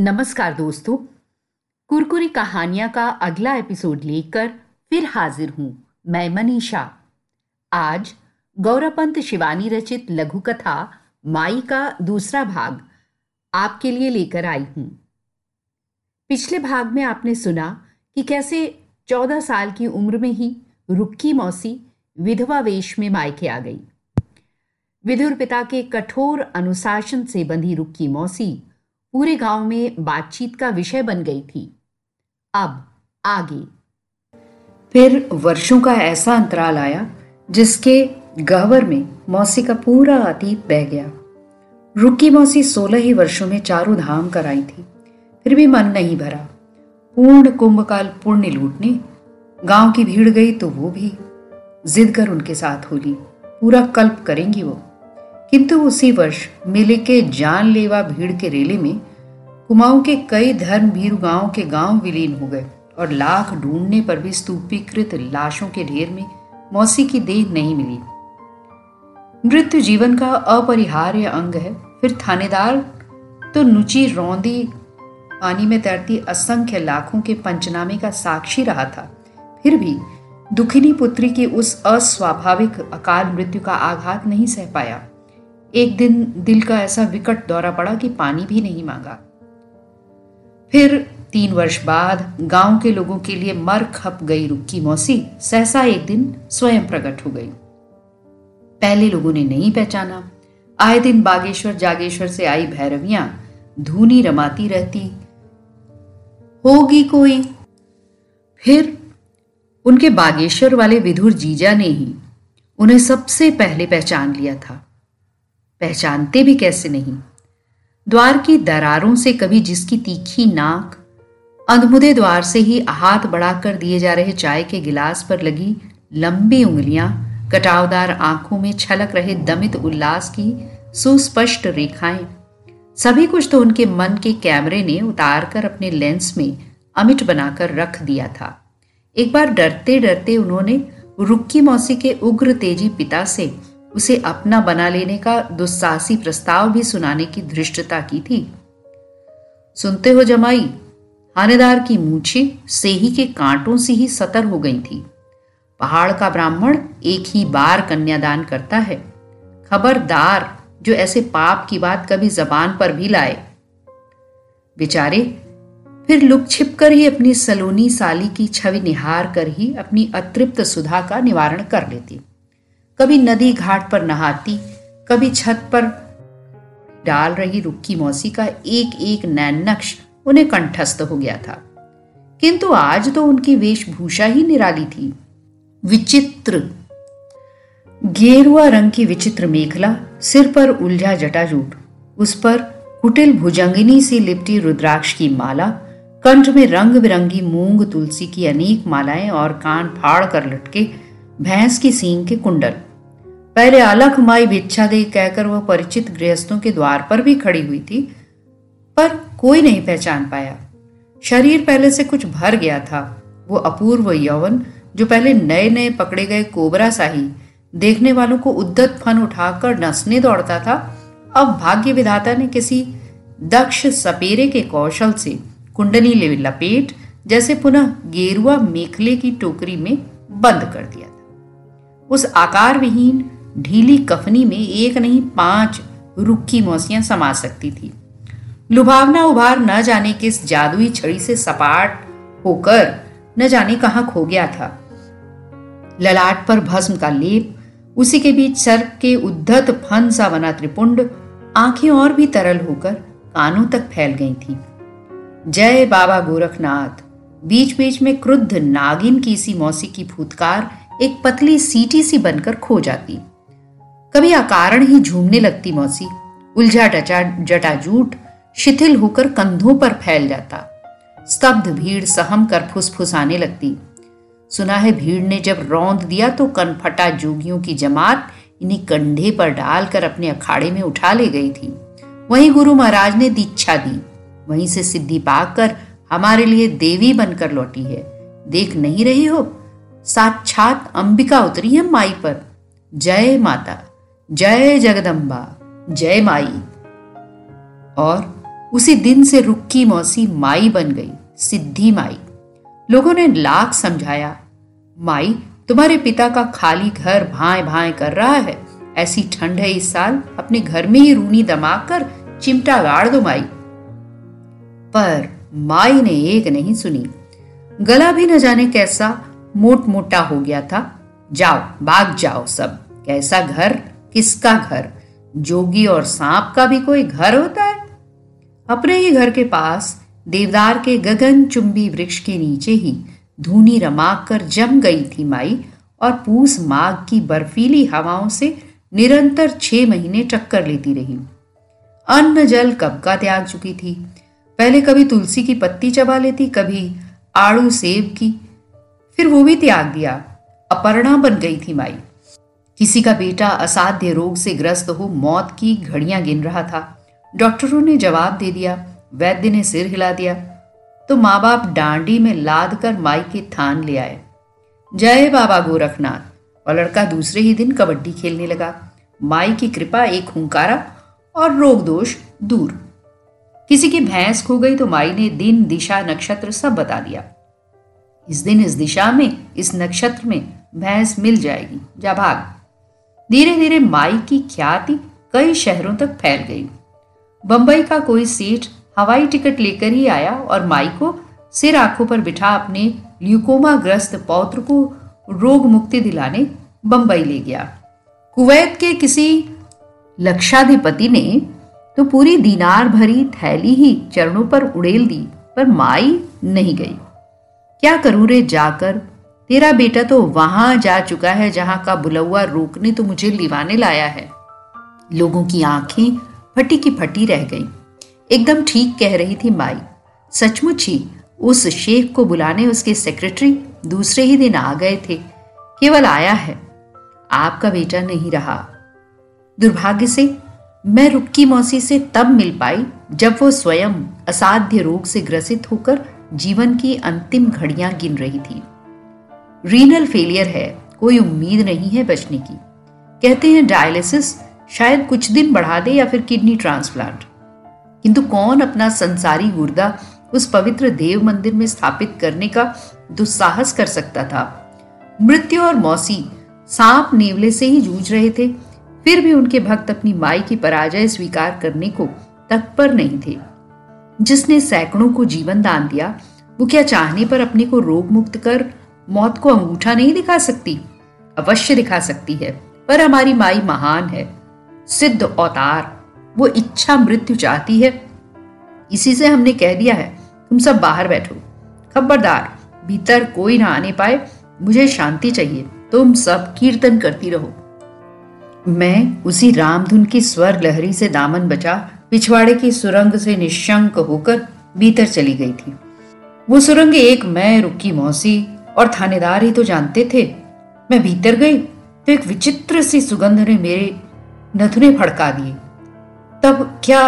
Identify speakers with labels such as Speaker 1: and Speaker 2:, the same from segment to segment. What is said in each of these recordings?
Speaker 1: नमस्कार दोस्तों। कुरकुरी कहानियाँ का अगला एपिसोड लेकर फिर हाजिर हूँ मैं मनीषा। आज गौरवपंत शिवानी रचित लघु कथा माई का दूसरा भाग आपके लिए लेकर आई हूँ। पिछले भाग में आपने सुना कि कैसे चौदह साल की उम्र में ही रुक्की मौसी विधवा वेश में मायके आ गई। विधुर पिता के कठोर अनुशासन से बंधी रुक्की मौसी पूरे गाँव में बातचीत का विषय बन गई थी। अब आगे। फिर वर्षों का ऐसा अंतराल आया, जिसके गहवर में मौसी का पूरा अतीत बह गया। रुक्की मौसी सोलह ही वर्षों में चारों धाम कराई थी। फिर भी मन नहीं भरा। पूर्ण कुंभकाल पुण्य लूटने, गाँव की भीड़ गई तो वो भी। जिद कर उनके साथ होली, पूरा कल्प करेंगी वो। किंतु उसी वर्ष मेले के जानलेवा भीड़ के रेले में कुमाऊं के कई धर्म भीरु गाँव के गाँव विलीन हो गए और लाख ढूँढने पर भी स्तूपीकृत लाशों के ढेर में मौसी की देह नहीं मिली। मृत्यु जीवन का अपरिहार्य अंग है। फिर थानेदार तो नुची रौंदी पानी में तैरती असंख्य लाखों के पंचनामे का साक्षी रहा था। फिर भी दुखिनी पुत्री की उस अस्वाभाविक अकाल मृत्यु का आघात नहीं सह पाया। एक दिन दिल का ऐसा विकट दौरा पड़ा कि पानी भी नहीं मांगा। फिर तीन वर्ष बाद गाँव के लोगों के लिए मर खप गई रुक्की मौसी सहसा एक दिन स्वयं प्रकट हो गई। पहले लोगों ने नहीं पहचाना। आए दिन बागेश्वर जागेश्वर से आई भैरवियाँ धूनी रमाती रहती। होगी कोई। फिर उनके बागेश्वर वाले विधुर जीजा ने ही उन्हें सबसे पहले पहचान लिया था। पहचानते भी कैसे नहीं? द्वार की दरारों से कभी जिसकी तीखी नाक, अंधमुदे द्वार से ही हाथ बढ़ाकर दिए जा रहे चाय के गिलास पर लगी लंबी उंगलियाँ, कटावदार आँखों में छलक रहे दमित उल्लास की सुस्पष्ट रेखाएँ, सभी कुछ तो उनके मन के कैमरे ने उतार कर अपने लेंस में अमिट बनाकर रख दिया था। एक बार डरते डरते उन्होंने रुक्की मौसी के उग्र तेज़ी पिता से उसे अपना बना लेने का दुस्साहसी प्रस्ताव भी सुनाने की धृष्टता की थी। सुनते हो जमाई थानेदार की मूछे सेही के कांटों से ही सतर हो गई थी। पहाड़ का ब्राह्मण एक ही बार कन्यादान करता है। खबरदार, जो ऐसे पाप की बात कभी जबान पर भी लाए। बेचारे, फिर लुक छिप कर ही अपनी सलोनी साली की छवि निहार कर ही अपनी अतृप्त सुधा का निवारण कर लेती। कभी नदी घाट पर नहाती, कभी छत पर डाल रही रुक्की मौसी का एक एक नैन नक्श उन्हें कंठस्थ हो गया था। किंतु आज तो उनकी वेशभूषा ही निराली थी। विचित्र, गेरुआ रंग की विचित्र मेखला, सिर पर उलझा जटाजूट, उस पर कुटिल भुजंगिनी से लिपटी रुद्राक्ष की माला, कंठ में रंग बिरंगी मूंग तुलसी की अनेक मालाएँ और कान फाड़ कर लटके भैंस की सींग के कुंडल। पहले अलख माई भिक्षा दे कहकर वह परिचित गृहस्थों के द्वार पर भी खड़ी हुई थी, पर कोई नहीं पहचान पाया। शरीर पहले से कुछ भर गया था। वो अपूर्व यौवन, जो पहले नए नए पकड़े गए कोबरा साही देखने वालों को उद्दत फन उठाकर नसने दौड़ता था, अब भाग्य विधाता ने किसी दक्ष सपेरे के कौशल से कुंडली लपेट, जैसे पुनः गेरुआ मेखले की टोकरी में बंद कर दिया उस आकार विहीन ढीली कफनी में एक नहीं, पाँच रुक्की मौसियाँ समा सकती थी। लुभावना उभार न जाने किस जादुई छड़ी से सपाट होकर न जाने कहाँ खो गया था। ललाट पर भस्म का लेप, उसी के बीच सर के उद्धत फन सा बना त्रिपुंड, आँखें और भी तरल होकर कानों तक फैल गई थी। जय बाबा गोरखनाथ। बीच बीच में क्रुद्ध नागिन की सी मौसी की फूतकार एक पतली सीटी सी बनकर खो जाती। कभी अकारण ही झूमने लगती मौसी। उलझा डचा जटाजूट शिथिल होकर कंधों पर फैल जाता। स्तब्ध भीड़ सहम कर फुसफुसाने लगती। सुना है भीड़ ने जब रौंद दिया तो कनफटा जोगियों की जमात इन्हें कंधे पर डालकर अपने अखाड़े में उठा ले गई थी। वहीं गुरु महाराज ने दीक्षा दी। वहीं से सिद्धि पाकर हमारे लिए देवी बनकर लौटी है। देख नहीं रही हो? साक्षात अंबिका उतरी है माई पर। जय माता जय जगदम्बा, जय माई। और उसी दिन से रुक्की मौसी माई बन गई, सिद्धि माई। लोगों ने लाख समझाया, माई, तुम्हारे पिता का खाली घर भाए भाए कर रहा है। ऐसी ठंड है इस साल, अपने घर में ही रूनी दमाग कर चिमटा गाड़ दो माई। पर माई ने एक नहीं सुनी। गला भी न जाने कैसा मोट मोटा हो गया था। जाओ, भाग जाओ सब, कैसा घर? किसका घर? जोगी और सांप का भी कोई घर होता है? अपने ही घर के पास देवदार के गगन चुंबी वृक्ष के नीचे ही धूनी रमाक कर जम गई थी माई और पूस माघ की बर्फीली हवाओं से निरंतर छह महीने टक्कर लेती रही। अन्न जल कब का त्याग चुकी थी? पहले कभी तुलसी की पत्ती चबा लेती, कभी आड़ू सेब की, फिर वो भी त्याग दिया। अपर्णा बन गई थी माई। किसी का बेटा असाध्य रोग से ग्रस्त हो मौत की घड़ियाँ गिन रहा था। डॉक्टरों ने जवाब दे दिया, वैद्य ने सिर हिला दिया। तो माँ बाप डांडी में लाद कर माई के थान ले आए। जय बाबा गोरखनाथ। और लड़का दूसरे ही दिन कबड्डी खेलने लगा। माई की कृपा एक हुंकारा और रोग दोष दूर। किसी की भैंस खो गई तो माई ने दिन, दिशा, नक्षत्र सब बता दिया। इस दिन इस दिशा में, इस नक्षत्र में भैंस मिल जाएगी। जा भाग। धीरे धीरे माई की ख्याति कई शहरों तक फैल गई। बंबई का कोई सेठ हवाई टिकट लेकर ही आया और माई को सिर आँखों पर बिठा अपने ल्यूकोमा ग्रस्त पौत्र को रोग मुक्ति दिलाने बंबई ले गया। कुवैत के किसी लक्षाधिपति ने तो पूरी दीनार भरी थैली ही चरणों पर उड़ेल दी, पर माई नहीं गई। क्या करूँ रे जाकर तेरा बेटा तो वहाँ जा चुका है जहाँ का बुलौआ रोकने तो मुझे लिवाने लाया है। लोगों की आँखें फटी की फटी रह गई। एकदम ठीक कह रही थी माई। सचमुच ही उस शेख को बुलाने उसके सेक्रेटरी दूसरे ही दिन आ गए थे। केवल आया है। आपका बेटा नहीं रहा। दुर्भाग्य से मैं रुक्की मौसी से तब मिल पाई जब वो स्वयं असाध्य रोग से ग्रसित होकर जीवन की अंतिम घड़ियाँ गिन रही थी। रीनल फेलियर है, कोई उम्मीद नहीं है बचने की। कहते हैं डायलिसिस शायद कुछ दिन बढ़ा दे या फिर किडनी ट्रांसप्लांट किंतु कौन अपना संसारी गुर्दा उस पवित्र देव मंदिर में स्थापित करने का दुस्साहस कर सकता था? मृत्यु और मौसी सांप नेवले से ही जूझ रहे थे, फिर भी उनके भक्त अपनी माई की पराजय स्वीकार करने को तत्पर नहीं थे। जिसने सैकड़ों को जीवन दान दिया, वो क्या चाहने पर अपने को रोग मुक्त कर मौत को अंगूठा नहीं दिखा सकती, अवश्य दिखा सकती है, पर हमारी माई महान है, सिद्ध अवतार, वो इच्छा मृत्यु चाहती है। इसी से हमने कह दिया है, तुम सब बाहर बैठो, खबरदार, भीतर कोई ना आने पाए, मुझे शांति चाहिए, तुम सब कीर्तन करती रहो। मैं उसी रामधुन की स्वर लहरी से दामन बचा, पिछवाड़े की सुरंग से निशंक होकर भीतर चली गई थी। वो सुरंग एक मैं रुकी मौसी और थानेदार ही तो जानते थे। मैं भीतर गई तो एक विचित्र सी सुगंध ने मेरे नथुने फड़का दिए। तब क्या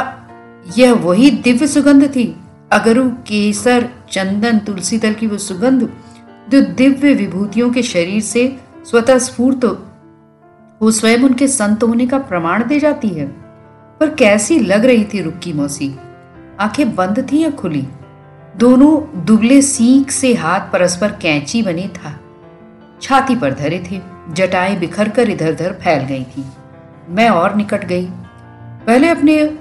Speaker 1: यह वही दिव्य सुगंध थी? अगरु, केसर, चंदन तुलसी दल की वो सुगंध जो दिव्य विभूतियों के शरीर से स्वतः स्फूर्त वो स्वयं उनके संत होने का प्रमाण दे जाती है। पर कैसी लग रही थी रुक्की मौसी? आँखें बंद थी या खुली? दोनों दुबले सीख से हाथ परस्पर कैंची बने था। छाती पर धरे थे, जटाएँ बिखर कर इधर उधर फैल गई थी। मैं और निकट गई। पहले अपने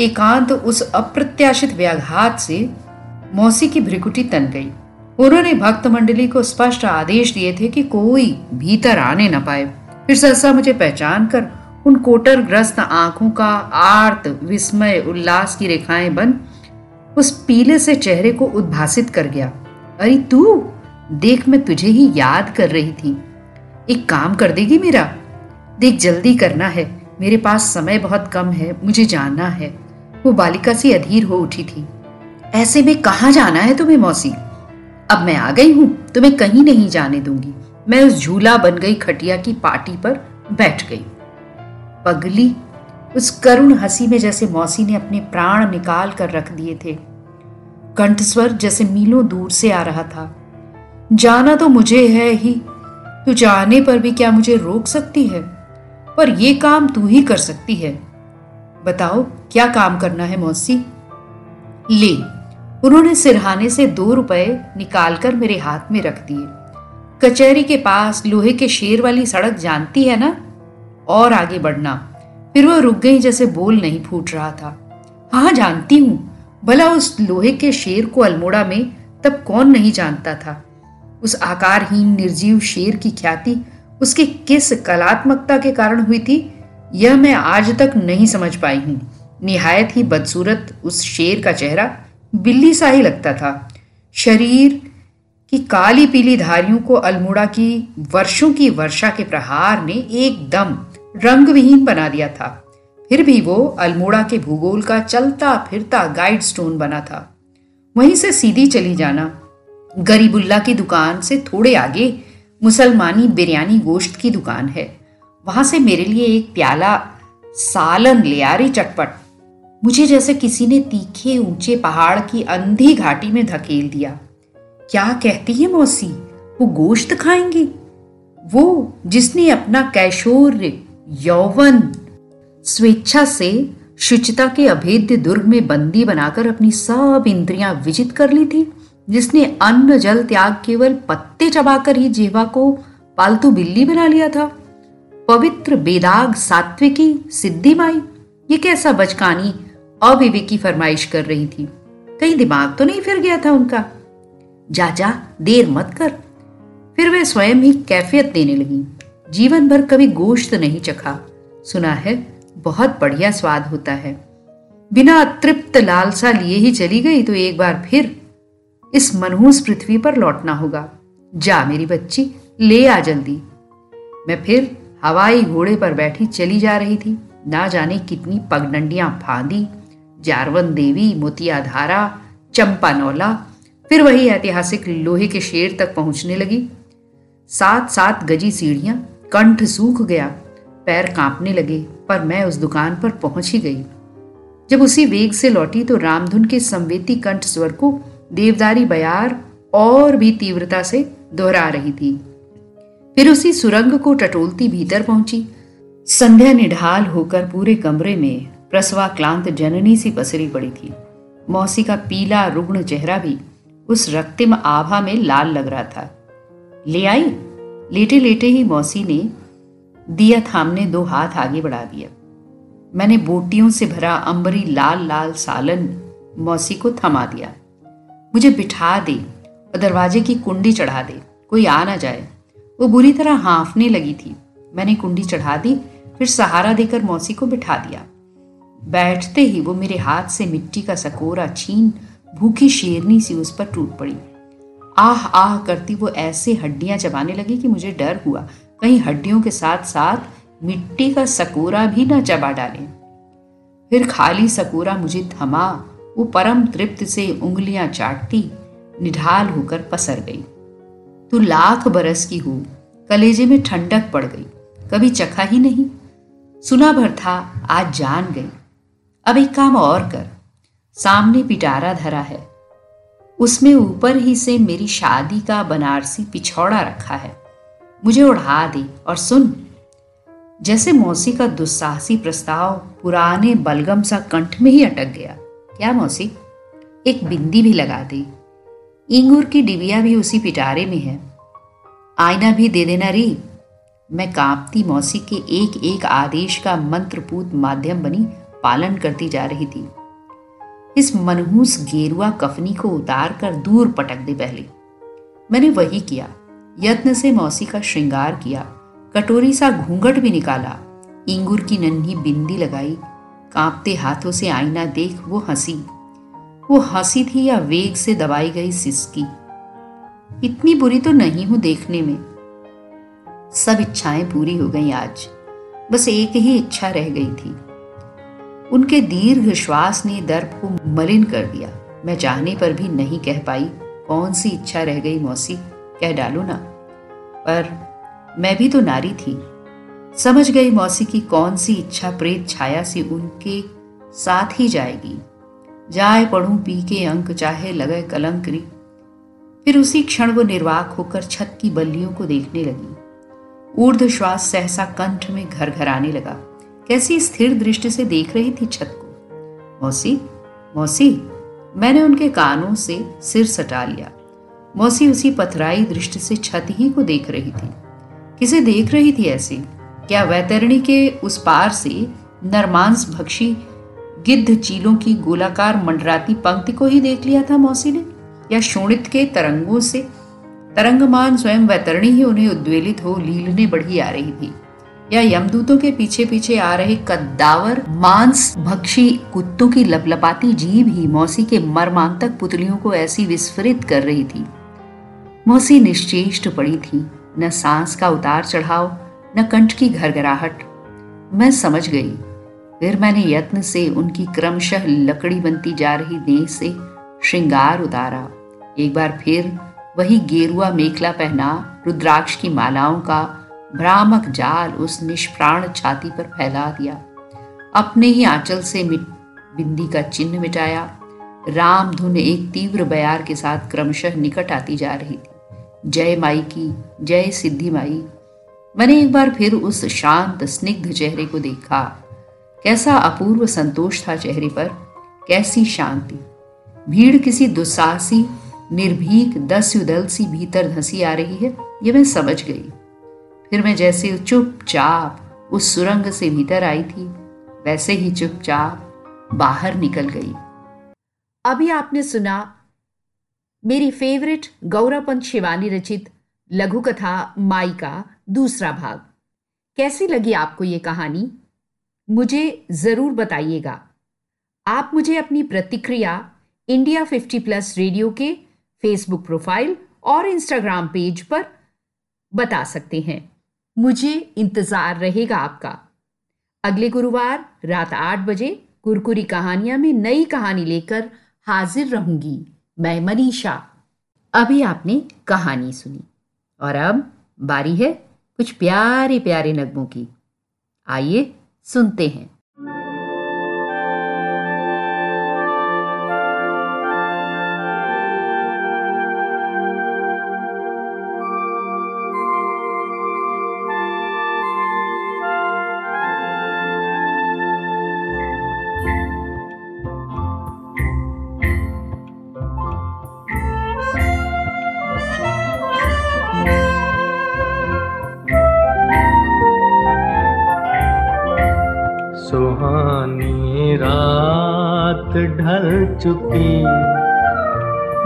Speaker 1: एकांत उस अप्रत्याशित व्याघात से मौसी की भ्रिकुटी तन गई। उन्होंने भक्त मंडली को स्पष्ट आदेश दिए थे कि कोई भीतर आने न पाए। फिर सहसा मुझे पहचान कर उन कोटर ग्रस्त आँखों का आर्त, विस्मय, उल्लास की रेखाएँ बन उस पीले से चेहरे को उद्भासित कर गया। अरे तू, देख मैं तुझे ही याद कर रही थी। एक काम कर देगी मेरा? देख, जल्दी करना है। मेरे पास समय बहुत कम है, मुझे जानना है। वो बालिका सी अधीर हो उठी थी। ऐसे में कहा जाना है तुम्हें मौसी? अब मैं आ गई हूँ, तुम्हें कहीं नहीं जाने दूँगी। मैं उस झूला बन गई खटिया की पार्टी पर बैठ गई। पगली उस करुण हँसी में जैसे मौसी ने अपने प्राण निकाल कर रख दिए थे। कंठस्वर जैसे मीलों दूर से आ रहा था। जाना तो मुझे है ही, तू जाने पर भी क्या मुझे रोक सकती है? पर यह काम तू ही कर सकती है। बताओ, क्या काम करना है मौसी? ले, उन्होंने सिरहाने से दो रुपए निकालकर मेरे हाथ में रख दिए। कचहरी के पास लोहे के शेर वाली सड़क जानती है ना? और आगे बढ़ना। फिर वह रुक गई जैसे बोल नहीं फूट रहा था। हाँ जानती हूँ। भला उस लोहे के शेर को अल्मोड़ा में तब कौन नहीं जानता था? उस आकारहीन, निर्जीव शेर की ख्याति उसकी किस कलात्मकता के कारण हुई थी, यह मैं आज तक नहीं समझ पाई हूँ। निहायत ही बदसूरत उस शेर का चेहरा बिल्ली सा ही लगता था। शरीर की काली पीली धारियों को अल्मोड़ा की वर्षों की वर्षा के प्रहार ने एकदम रंग विहीन बना दिया था। फिर भी वो अल्मोड़ा के भूगोल का चलता फिरता गाइड स्टोन बना था। वहीं से सीधी चली जाना। गरीबुल्ला की दुकान से थोड़े आगे मुसलमानी बिरयानी गोश्त की दुकान है। वहाँ से मेरे लिए एक प्याला सालन ले आ रही चटपट। मुझे जैसे किसी ने तीखे ऊँचे पहाड़ की अंधी घाटी में धकेल दिया। क्या कहती है मौसी, वो गोश्त खाएँगी? वो जिसने अपना कैशोर यौवन। स्वेच्छा से शुचिता के अभेद्य दुर्ग में बंदी बनाकर अपनी सब इंद्रियाँ विजित कर ली थी, जिसने अन्न, जल, त्याग केवल पत्ते चबाकर ही जेवा को पालतू बिल्ली बना लिया था। पवित्र, बेदाग, सात्विकी, सिद्धि माई, ये कैसा बचकानी, अविवेकी फरमाइश कर रही थी। कहीं दिमाग तो नहीं फिर गया था उनका। जा जा, देर मत कर। फिर वे स्वयं ही कैफियत देने लगी। जीवन भर कभी गोश्त नहीं चखा। सुना है, बहुत बढ़िया स्वाद होता है। बिना तृप्त लालसा लिए ही चली गई तो एक बार फिर इस मनहूस पृथ्वी पर लौटना होगा। जा मेरी बच्ची, ले आ जल्दी। मैं फिर हवाई घोड़े पर बैठी चली जा रही थी। ना जाने कितनी पगडंडियाँ फांदी, जारवन देवी मोतियाधारा चंपानौला फिर वही ऐतिहासिक लोहे के शेर तक पहुँचने लगी। सात सात गजी सीढ़ियाँ कंठ सूख गया, पैर कांपने लगे, पर मैं उस दुकान पर पहुँच ही गई। जब उसी वेग से लौटी तो रामधुन के संवेदी कंठ स्वर को देवदारी बयार और भी तीव्रता से दोहरा रही थी। फिर उसी सुरंग को टटोलती भीतर पहुँची। संध्या निढाल होकर पूरे कमरे में प्रसवा क्लांत जननी सी पसरी पड़ी थी। मौसी का पीला रुग्ण चेहरा भी उस रक्तिम आभा में लाल लग रहा था। ले आई? लेटे लेटे ही मौसी ने दिया थामने दो हाथ आगे बढ़ा दिया। मैंने बोटियों से भरा अंबरी लाल लाल सालन मौसी को थमा दिया। मुझे बिठा दे, और दरवाजे की कुंडी चढ़ा दे, कोई आ ना जाए। वो बुरी तरह हाँफने लगी थी। मैंने कुंडी चढ़ा दी, फिर सहारा देकर मौसी को बिठा दिया। बैठते ही वो मेरे हाथ से मिट्टी का सकोरा छीन, भूखी शेरनी सी उस पर टूट पड़ी। आह आह करती वो ऐसे हड्डियाँ चबाने लगी कि मुझे डर हुआ। कहीं हड्डियों के साथ साथ मिट्टी का सकोरा भी ना चबा डाले। फिर खाली सकोरा मुझे थमा, वो परम तृप्त से उंगलियाँ चाटती, निढाल होकर पसर गई। तू लाख बरस की हो, कलेजे में ठंडक पड़ गई, कभी चखा ही नहीं। सुना भर था, आज जान गई। अब एक काम और कर, सामने पिटारा धरा है उसमें ऊपर ही से मेरी शादी का बनारसी पिछौड़ा रखा है। मुझे उड़ा दे और सुन। जैसे मौसी का दुस्साहसी प्रस्ताव पुराने बलगम सा कंठ में ही अटक गया। क्या मौसी? एक बिंदी भी लगा दी। इंगूर की डिबिया भी उसी पिटारे में है। आईना भी दे देना री। मैं कांपती मौसी के एक एक आदेश का मंत्रपूत माध्यम बनी पालन करती जा रही थी। इस मनहूस गेरुआ कफनी को उतार कर दूर पटक दे पहले। मैंने वही किया, यत्न से मौसी का श्रृंगार किया, कटोरी सा घूंघट भी निकाला, इंगूर की नन्ही बिंदी लगाई, कांपते हाथों से आईना देख वो हँसी। वो हँसी थी या वेग से दबाई गई सिसकी? इतनी बुरी तो नहीं हूँ देखने में। सब इच्छाएँ पूरी हो गई आज। बस एक ही इच्छा रह गई थी। उनके दीर्घ श्वास ने दर्प को मलिन कर दिया। मैं चाहने पर भी नहीं कह पाई, कौन सी इच्छा रह गई मौसी? कह डालू ना। पर मैं भी तो नारी थी। समझ गई मौसी की कौन सी इच्छा प्रेत छाया से उनके साथ ही जाएगी। जाए पढ़ूं पी के अंक, चाहे लगे कलंकरी फिर उसी क्षण वो निर्वाक होकर छत की बल्लियों को देखने लगी। ऊर्ध श्वास सहसा कंठ में घर घर आने लगा। कैसी स्थिर दृष्टि से देख रही थी छत को। मौसी मौसी, मैंने उनके कानों से सिर सटा लिया। मौसी उसी पथराई दृष्टि से छत ही को देख रही थी। किसे देख रही थी ऐसी? क्या वैतरणी के उस पार से नरमांस भक्षी गिद्ध चीलों की गोलाकार मंडराती पंक्ति को ही देख लिया था मौसी ने? या शोणित के तरंगों से तरंगमान स्वयं वैतरणी ही उन्हें उद्वेलित हो लीलने बढ़ी आ रही थी? या यमदूतों के पीछे पीछे आ रहे कद्दावर, मांस, भक्षी, कुत्तों की लपलपाती जीभ ही मौसी के मर्मांतक पुतलियों को ऐसी विस्फरित कर रही थी। मौसी निश्चेष्ट पड़ी थी। न सांस का उतार चढ़ाव, न कंठ की घरघराहट। मैं समझ गई। फिर मैंने यत्न से उनकी क्रमशः लकड़ी बनती जा रही देह से श्रृंगार उतारा। एक बार फिर वही गेरुआ मेखला पहना, रुद्राक्ष की मालाओं का भ्रामक जाल उस निष्प्राण छाती पर फैला दिया। अपने ही आंचल से बिंदी का चिन्ह मिटाया। राम धुन एक तीव्र बयार के साथ क्रमशः निकट आती जा रही थी। जय माई की, जय सिद्धि माई। मैंने एक बार फिर उस शांत, स्निग्ध चेहरे को देखा। कैसा अपूर्व संतोष था चेहरे पर, कैसी शांति। भीड़ किसी दुस्साहसी, निर्भीक दस युदल सी भीतर धंसी आ रही है यह मैं समझ गई। फिर मैं जैसे चुपचाप उस सुरंग से भीतर आई थी, वैसे ही चुपचाप बाहर निकल गई। अभी आपने सुना, मेरी फेवरेट गौरवपंत शिवानी रचित लघु कथा माई का दूसरा भाग। कैसी लगी आपको ये कहानी? मुझे ज़रूर बताइएगा। आप मुझे अपनी प्रतिक्रिया इंडिया 50 प्लस रेडियो के फेसबुक प्रोफ़ाइल और इंस्टाग्राम पेज पर बता सकते हैं। मुझे इंतज़ार रहेगा आपका। अगले गुरुवार रात आठ बजे कुरकुरी कहानियाँ में नई कहानी लेकर हाजिर रहूँगी मैं मनीषा। अभी आपने कहानी सुनी। और अब बारी है कुछ प्यारे प्यारे नगमों की। आइए सुनते हैं।
Speaker 2: ढल चुकी।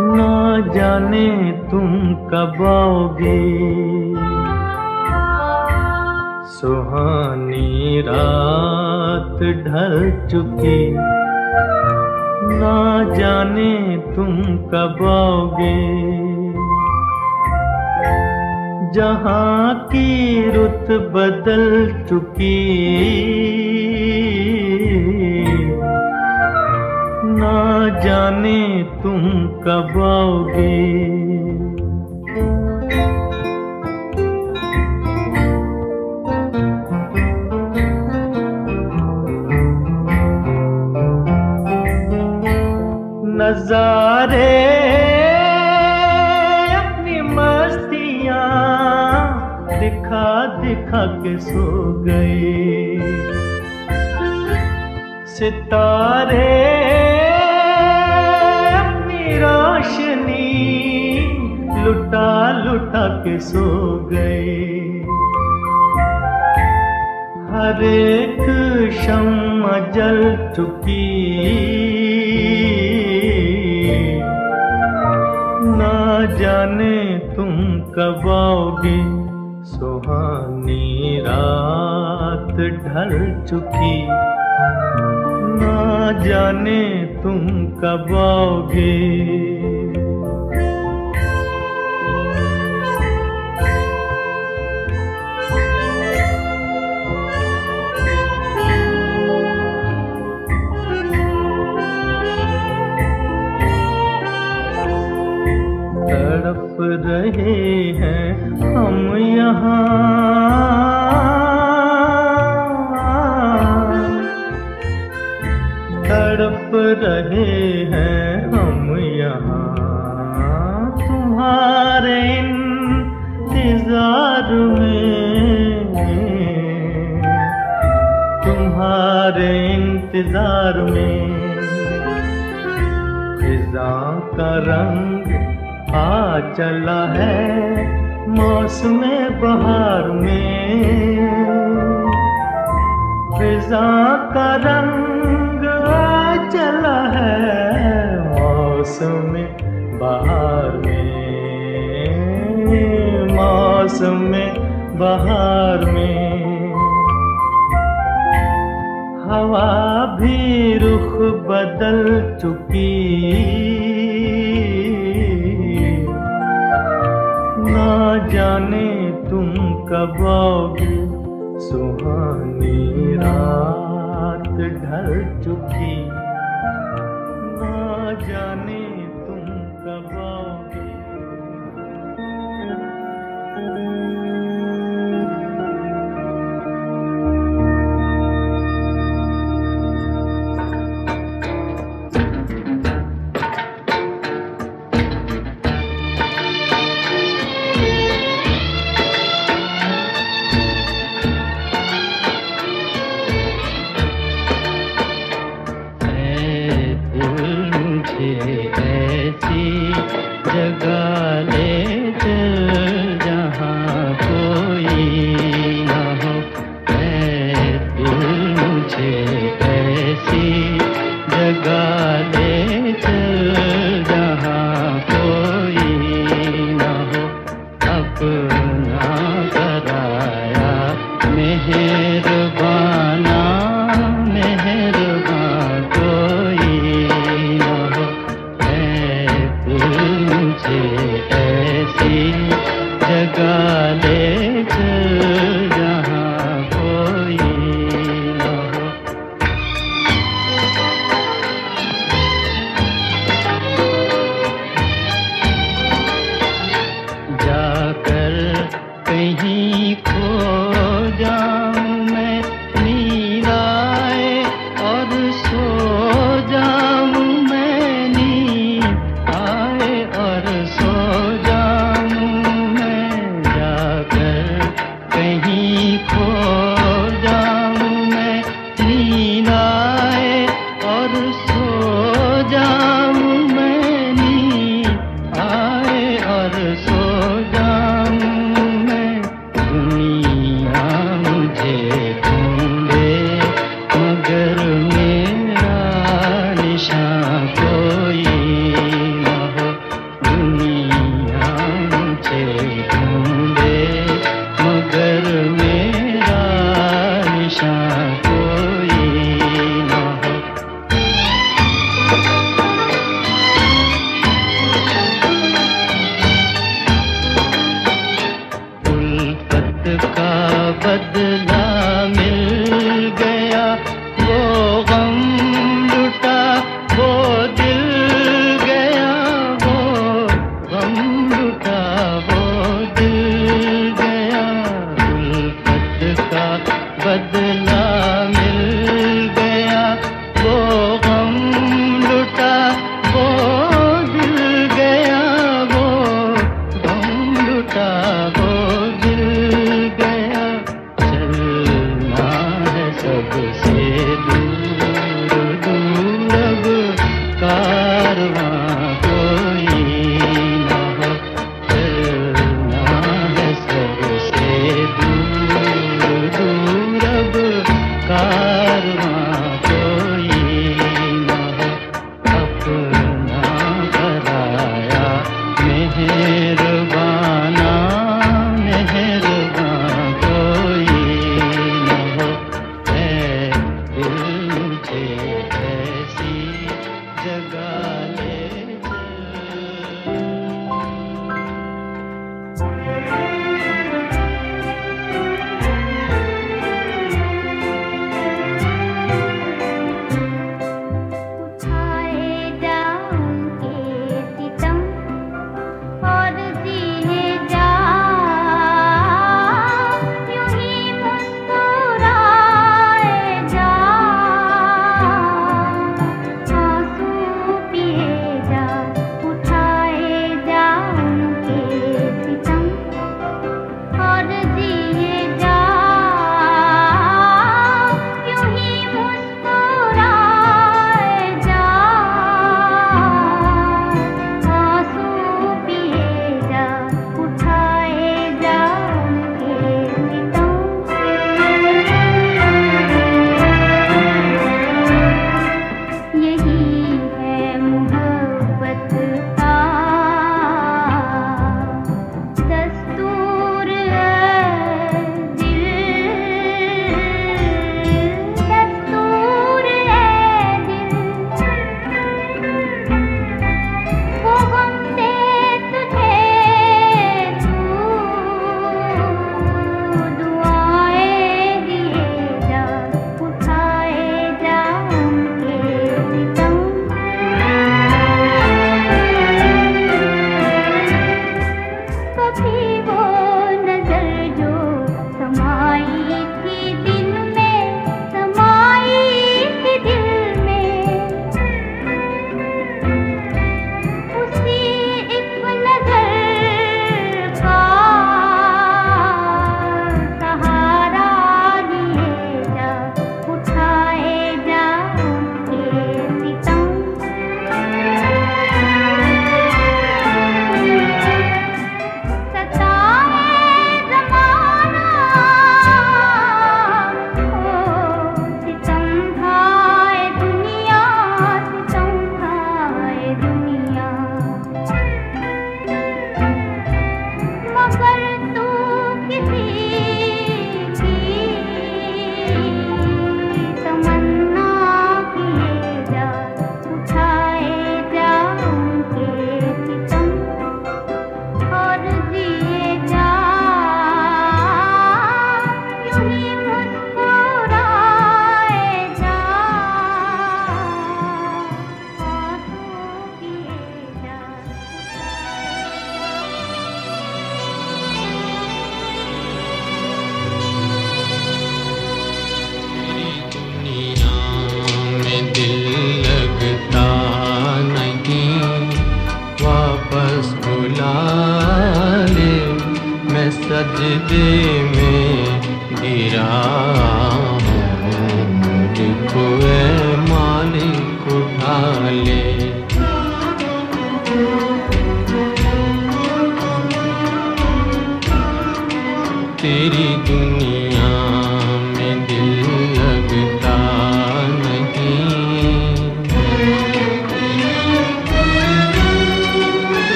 Speaker 2: ना जाने तुम कब आओगे। सुहानी रात ढल चुकी। ना जाने तुम कब आओगे। जहाँ की रुत बदल चुकी। जाने तुम कब आओगे? नजारे अपनी मस्तियाँ दिखा दिखा के सो गए। सितारे लुटा लुटा के सो गए। हर एक शम जल चुकी। ना जाने तुम कब आओगे, सुहानी रात ढल चुकी। ना जाने तुम कब आओगे? रहे
Speaker 3: बहार में। हवा भी रुख बदल चुकी। ना जाने तुम कब आओगे, सुहानी रात ढल चुकी। ना जाने
Speaker 4: காலேஜ்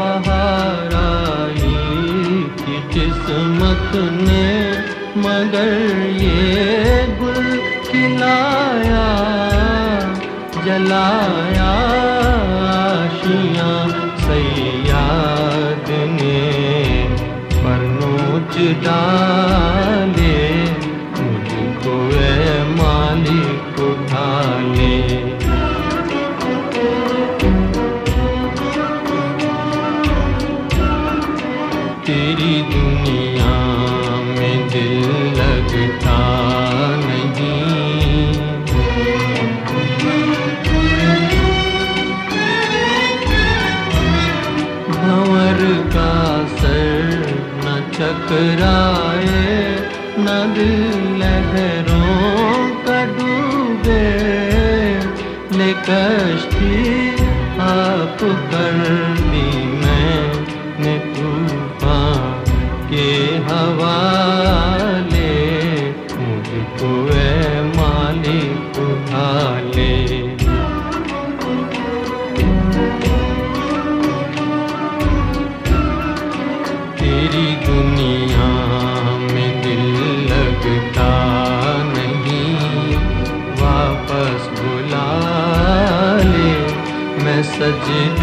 Speaker 4: बहाराई की किस्मत ने मगर ये गुल खिलाया, जलाया आशिया सैयाद ने। पर नोच डाल कश्ती आप कर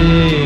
Speaker 4: day.